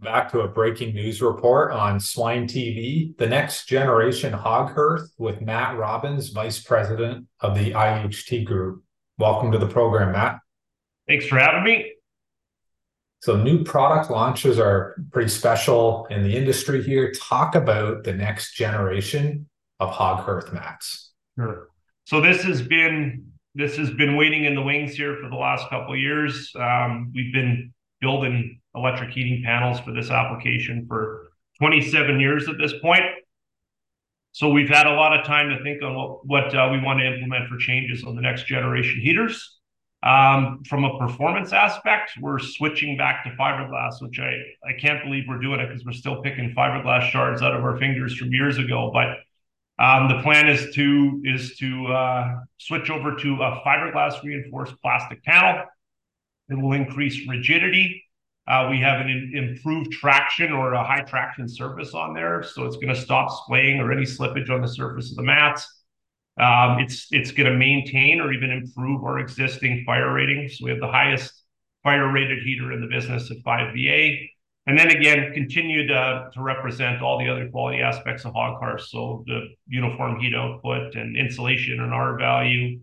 back to a breaking news report on Swine TV, the next generation hog hearth with Matt Robins, Vice President of the IHT Group. Welcome to the program, Matt. Thanks for having me. So, new product launches are pretty special in the industry here. Talk about the next generation of hog hearth mats. Sure. So this has been this has been waiting in the wings here for the last couple of years. Um, we've been building electric heating panels for this application for 27 years at this point. So we've had a lot of time to think on what, what uh, we want to implement for changes on the next generation heaters. Um, from a performance aspect, we're switching back to fiberglass, which I, I can't believe we're doing it because we're still picking fiberglass shards out of our fingers from years ago. But um, the plan is to is to uh, switch over to a fiberglass reinforced plastic panel. It will increase rigidity we have an improved traction or a high traction surface on there, so it's going to stop splaying or any slippage on the surface of the mats. Um, it's going to maintain or even improve our existing fire rating. So we have the highest fire rated heater in the business at 5 VA. And then again, continue to, represent all the other quality aspects of hog hearths. So the uniform heat output and insulation and R value.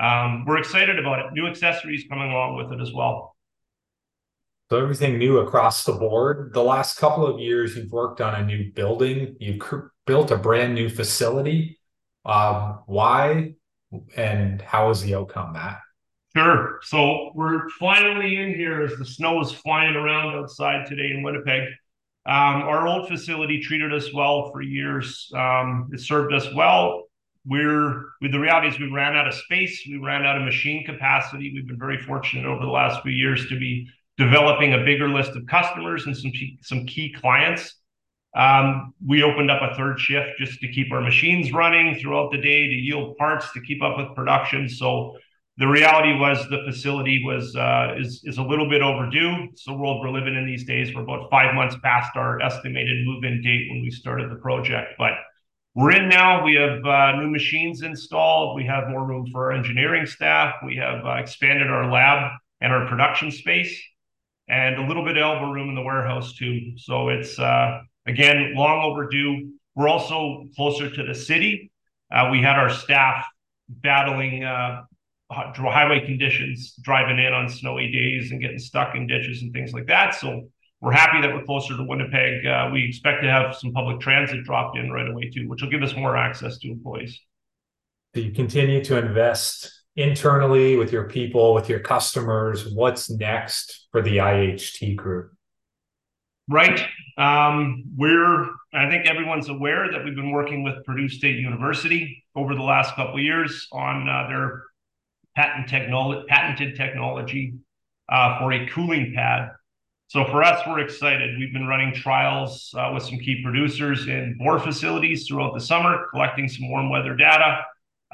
Um, we're excited about it. New accessories coming along with it as well. So everything new across the board. The last couple of years, you've worked on a new building. You've built a brand new facility. Um, why and how is the outcome, Matt? Sure. So we're finally in here as the snow is flying around outside today in Winnipeg. Um, our old facility treated us well for years. Um, it served us well. We're with the reality is we ran out of space, we ran out of machine capacity. We've been very fortunate over the last few years to be developing a bigger list of customers and some some key clients. Um, we opened up a third shift just to keep our machines running throughout the day to yield parts to keep up with production. So the reality was the facility was uh, is is a little bit overdue. It's the world we're living in these days. We're about five months past our estimated move-in date when we started the project, but we're in now. We have uh, new machines installed. We have more room for our engineering staff. We have uh, expanded our lab and our production space and a little bit of elbow room in the warehouse too. So it's uh, again long overdue. We're also closer to the city. Uh, we had our staff battling uh, highway conditions, driving in on snowy days and getting stuck in ditches and things like that. So we're happy that we're closer to Winnipeg. Uh, we expect to have some public transit dropped in right away too, which will give us more access to employees. Do you continue to invest internally with your people, with your customers? What's next for the IHT group? Right. Um, we're, I think everyone's aware that we've been working with Purdue State University over the last couple years on uh, their patent technology, patented technology uh, for a cooling pad. So for us, we're excited. We've been running trials uh, with some key producers in boar facilities throughout the summer, collecting some warm weather data.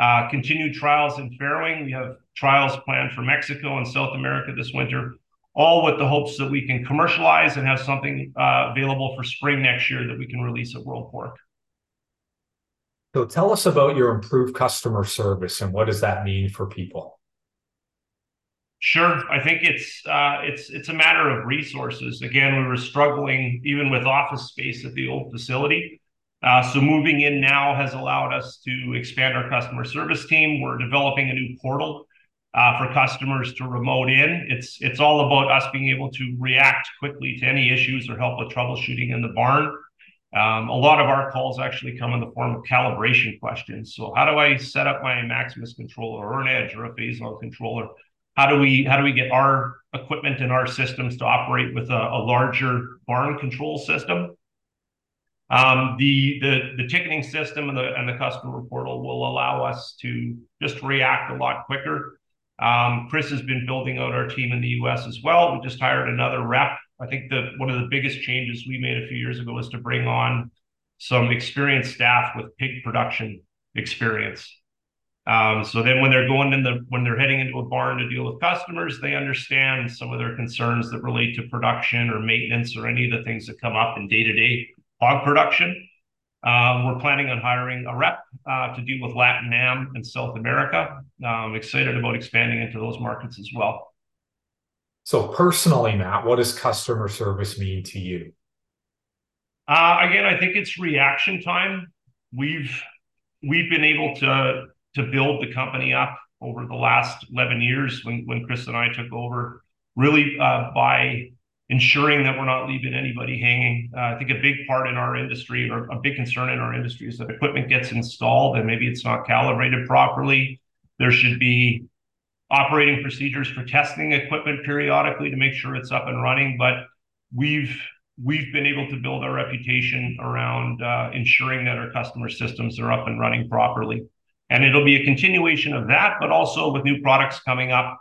Uh, continued trials in farrowing. We have trials planned for Mexico and South America this winter, all with the hopes that we can commercialize and have something uh, available for spring next year that we can release at World Pork. So tell us about your improved customer service and what does that mean for people? Sure, I think it's uh, it's it's a matter of resources. Again, we were struggling even with office space at the old facility. Uh, so moving in now has allowed us to expand our customer service team. We're developing a new portal uh, for customers to remote in. It's it's all about us being able to react quickly to any issues or help with troubleshooting in the barn. Um, a lot of our calls actually come in the form of calibration questions. So how do I set up my Maximus controller or an Edge or a Phason controller? How do we how do we get our equipment and our systems to operate with a larger barn control system? Um, the, the, the ticketing system and the, and the customer portal will allow us to just react a lot quicker. Um, Chris has been building out our team in the US as well. We just hired another rep. I think that one of the biggest changes we made a few years ago was to bring on some experienced staff with pig production experience. Um, so then when they're going in the when they're heading into a barn to deal with customers, they understand some of their concerns that relate to production or maintenance or any of the things that come up in day-to-day hog production. Um, we're planning on hiring a rep uh, to deal with Latin Am and South America. I'm excited about expanding into those markets as well. So personally, Matt, what does customer service mean to you? Uh, again, I think it's reaction time. We've we've been able to to build the company up over the last 11 years when when Chris and I took over, really uh, by ensuring that we're not leaving anybody hanging. Uh, I think a big part in our industry, or a big concern in our industry, is that equipment gets installed and maybe it's not calibrated properly. There should be operating procedures for testing equipment periodically to make sure it's up and running. But we've we've been able to build our reputation around uh, ensuring that our customer systems are up and running properly. And it'll be a continuation of that, but also with new products coming up.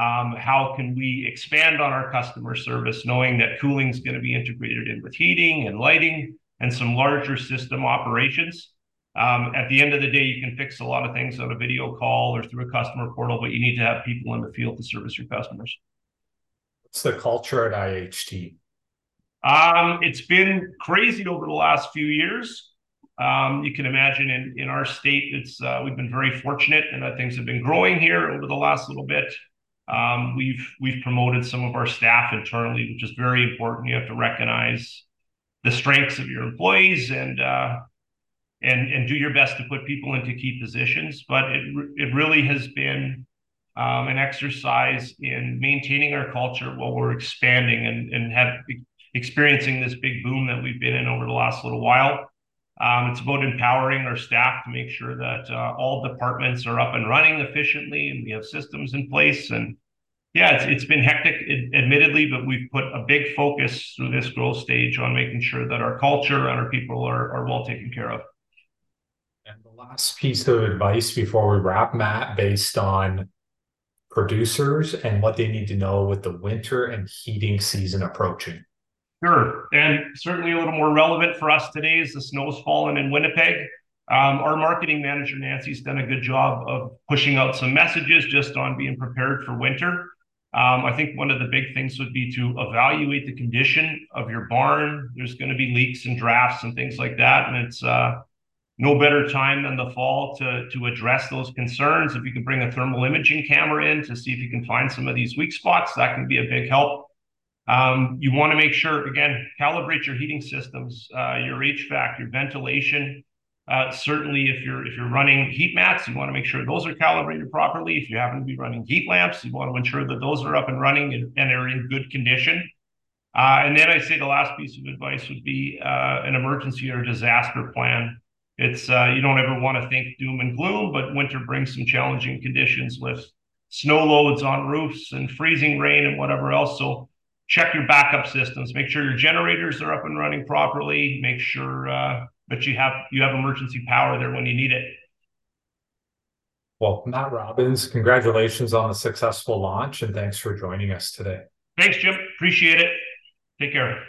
Um, how can we expand on our customer service, knowing that cooling is going to be integrated in with heating and lighting and some larger system operations? Um, at the end of the day, you can fix a lot of things on a video call or through a customer portal, but you need to have people in the field to service your customers. What's the culture at IHT? Um, it's been crazy over the last few years. Um, you can imagine in, in our state, it's uh, we've been very fortunate and things have been growing here over the last little bit. Um, we've we've promoted some of our staff internally, which is very important. You have to recognize the strengths of your employees and uh, and and do your best to put people into key positions. But it it really has been um, an exercise in maintaining our culture while we're expanding and experiencing this big boom that we've been in over the last little while. Um, it's about empowering our staff to make sure that uh, all departments are up and running efficiently and we have systems in place. And yeah, it's, it's been hectic, admittedly, but we've put a big focus through this growth stage on making sure that our culture and our people are, are well taken care of. And the last piece of advice before we wrap, Matt, based on producers and what they need to know with the winter and heating season approaching. Sure. And certainly a little more relevant for us today is the snow's fallen in Winnipeg. Um, our marketing manager, Nancy's done a good job of pushing out some messages just on being prepared for winter. Um, I think one of the big things would be to evaluate the condition of your barn. There's going to be leaks and drafts and things like that. And it's uh, no better time than the fall to, to address those concerns. If you can bring a thermal imaging camera in to see if you can find some of these weak spots, that can be a big help. Um, you want to make sure, again, calibrate your heating systems, uh, your HVAC, your ventilation. Uh, certainly, if you're if you're running heat mats, you want to make sure those are calibrated properly. If you happen to be running heat lamps, you want to ensure that those are up and running and, and are in good condition. Uh, and then I say the last piece of advice would be uh, an emergency or disaster plan. It's uh, you don't ever want to think doom and gloom, but winter brings some challenging conditions with snow loads on roofs and freezing rain and whatever else. So check your backup systems, make sure your generators are up and running properly, make sure uh, that you have you have emergency power there when you need it. Well, Matt Robins, congratulations on the successful launch and thanks for joining us today. Thanks, Jim. Appreciate it. Take care.